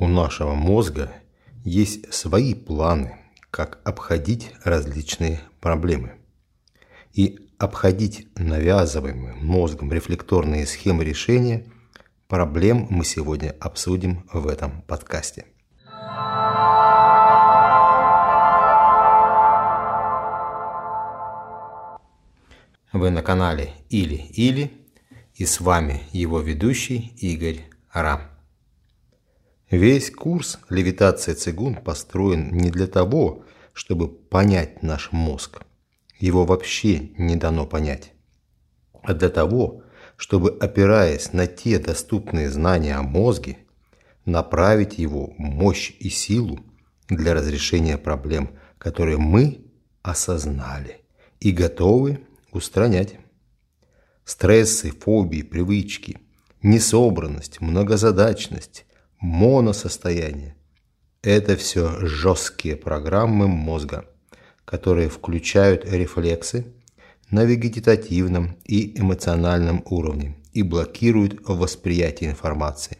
У нашего мозга есть свои планы, как обходить различные проблемы. И обходить навязываемые мозгом рефлекторные схемы решения проблем мы сегодня обсудим в этом подкасте. Вы на канале Или-Или и с вами его ведущий Игорь Рам. Весь курс левитация цигун построен не для того, чтобы понять наш мозг. Его вообще не дано понять. А для того, чтобы, опираясь на те доступные знания о мозге, направить его мощь и силу для разрешения проблем, которые мы осознали и готовы устранять. Стрессы, фобии, привычки, несобранность, многозадачность, моносостояние – это все жесткие программы мозга, которые включают рефлексы на вегетативном и эмоциональном уровне и блокируют восприятие информации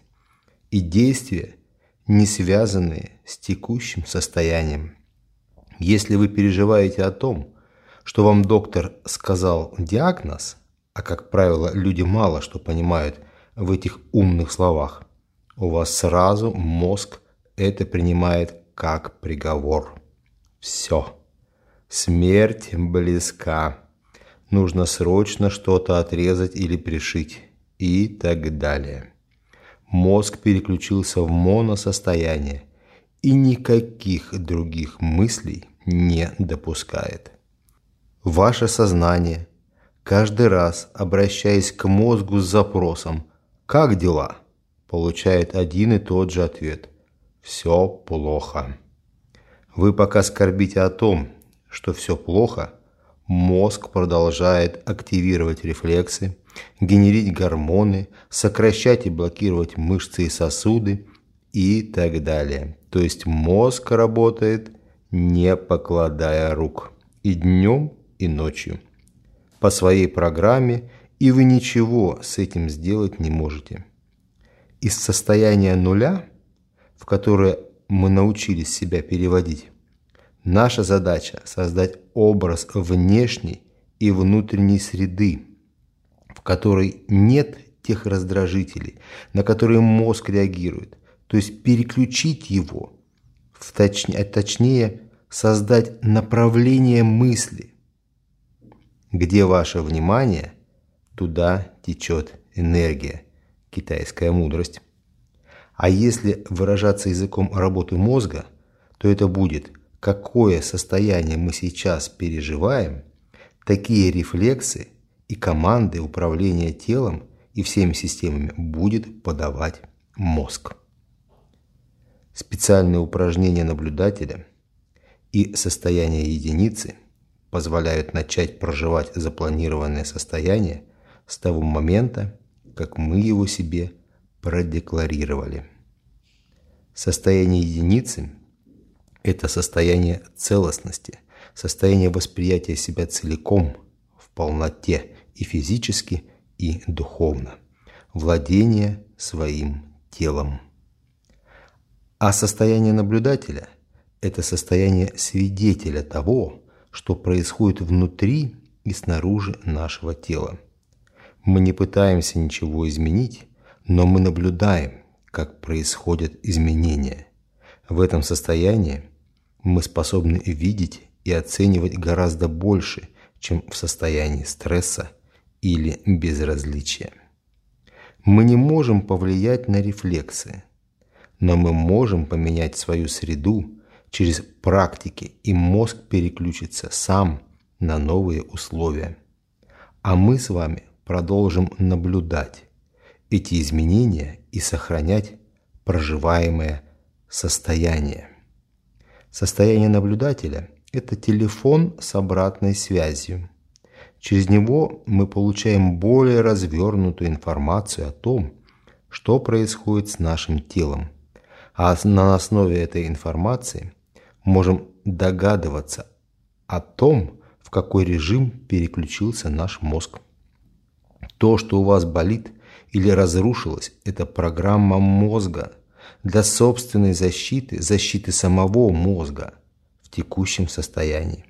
и действия, не связанные с текущим состоянием. Если вы переживаете о том, что вам доктор сказал диагноз, а как правило люди мало что понимают в этих умных словах, у вас сразу мозг это принимает как приговор. Все. Смерть близка. Нужно срочно что-то отрезать или пришить. И так далее. Мозг переключился в моносостояние и никаких других мыслей не допускает. Ваше сознание, каждый раз обращаясь к мозгу с запросом «Как дела?», получает один и тот же ответ «Все плохо». Вы пока скорбите о том, что все плохо, мозг продолжает активировать рефлексы, генерить гормоны, сокращать и блокировать мышцы и сосуды и так далее. То есть мозг работает не покладая рук и днем, и ночью по своей программе, и вы ничего с этим сделать не можете из состояния нуля, в которое мы научились себя переводить, наша задача – создать образ внешней и внутренней среды, в которой нет тех раздражителей, на которые мозг реагирует, то есть переключить его, в точнее, точнее создать направление мысли. Где ваше внимание, туда течет энергия – китайская мудрость. А если выражаться языком работы мозга, то это будет, какое состояние мы сейчас переживаем, такие рефлексы и команды управления телом и всеми системами будет подавать мозг. Специальные упражнения наблюдателя и состояние единицы позволяют начать проживать запланированное состояние с того момента, как мы его себе продекларировали. Состояние единицы – это состояние целостности, состояние восприятия себя целиком, в полноте и физически, и духовно, владение своим телом. А состояние наблюдателя – это состояние свидетеля того, что происходит внутри и снаружи нашего тела. Мы не пытаемся ничего изменить, но мы наблюдаем, как происходят изменения. В этом состоянии мы способны видеть и оценивать гораздо больше, чем в состоянии стресса или безразличия. Мы не можем повлиять на рефлексы, но мы можем поменять свою среду через практики, и мозг переключится сам на новые условия. А мы с вами продолжим наблюдать эти изменения и сохранять проживаемое состояние. Состояние наблюдателя – это телефон с обратной связью. Через него мы получаем более развернутую информацию о том, что происходит с нашим телом. А на основе этой информации можем догадываться о том, в какой режим переключился наш мозг. То, что у вас болит или разрушилось, это программа мозга, для собственной защиты, защиты самого мозга в текущем состоянии.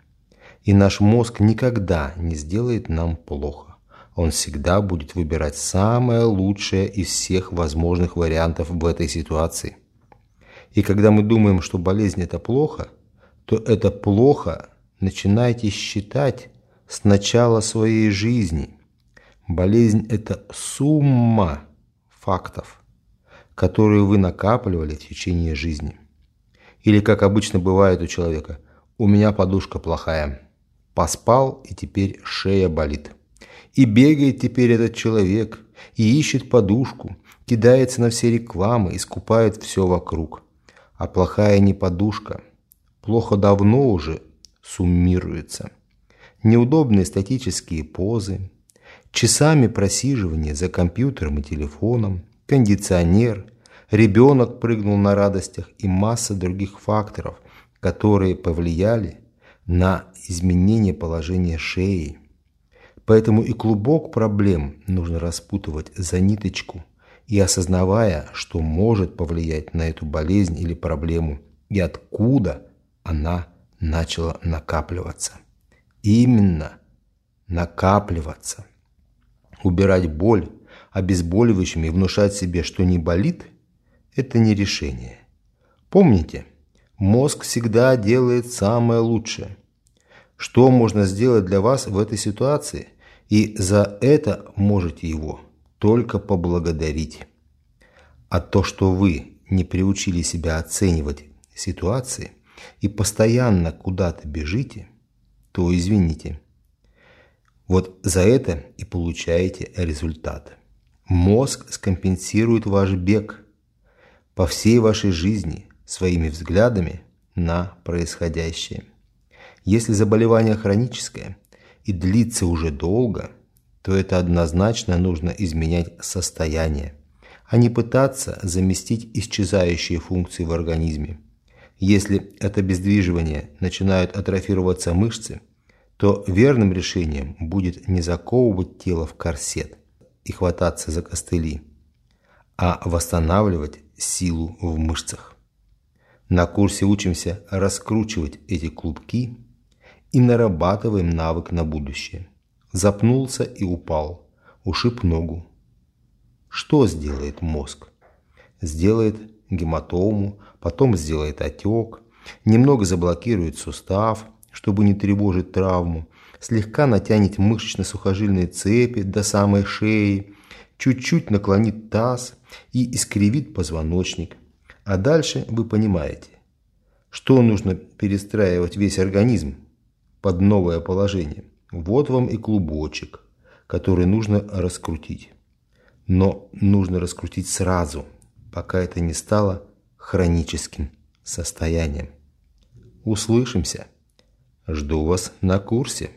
И наш мозг никогда не сделает нам плохо. Он всегда будет выбирать самое лучшее из всех возможных вариантов в этой ситуации. И когда мы думаем, что болезнь – это плохо, то это плохо начинайте считать с начала своей жизни. Болезнь – это сумма фактов, которые вы накапливали в течение жизни. Или, как обычно бывает у человека, «у меня подушка плохая». Поспал, и теперь шея болит. И бегает теперь этот человек, и ищет подушку, кидается на все рекламы и скупает все вокруг. А плохая не подушка. Плохо давно уже суммируется. Неудобные статические позы, часами просиживания за компьютером и телефоном, кондиционер, ребенок прыгнул на радостях и масса других факторов, которые повлияли на изменение положения шеи. Поэтому и клубок проблем нужно распутывать за ниточку и осознавая, что может повлиять на эту болезнь или проблему и откуда она начала накапливаться. Именно накапливаться. Убирать боль обезболивающими и внушать себе, что не болит – это не решение. Помните – Мозг всегда делает самое лучшее. Что можно сделать для вас в этой ситуации? И за это можете его только поблагодарить. А то, что вы не приучили себя оценивать ситуации и постоянно куда-то бежите, то извините. Вот за это и получаете результат. Мозг скомпенсирует ваш бег по всей вашей жизни – своими взглядами на происходящее. Если заболевание хроническое и длится уже долго, то это однозначно нужно изменять состояние, а не пытаться заместить исчезающие функции в организме. Если от обездвиживания начинают атрофироваться мышцы, то верным решением будет не заковывать тело в корсет и хвататься за костыли, а восстанавливать силу в мышцах. На курсе учимся раскручивать эти клубки и нарабатываем навык на будущее. Запнулся и упал, ушиб ногу. Что сделает мозг? Сделает гематому, потом сделает отек, немного заблокирует сустав, чтобы не тревожить травму, слегка натянет мышечно-сухожильные цепи до самой шеи, чуть-чуть наклонит таз и искривит позвоночник – а дальше вы понимаете, что нужно перестраивать весь организм под новое положение. Вот вам и клубочек, который нужно раскрутить. Но нужно раскрутить сразу, пока это не стало хроническим состоянием. Услышимся. Жду вас на курсе.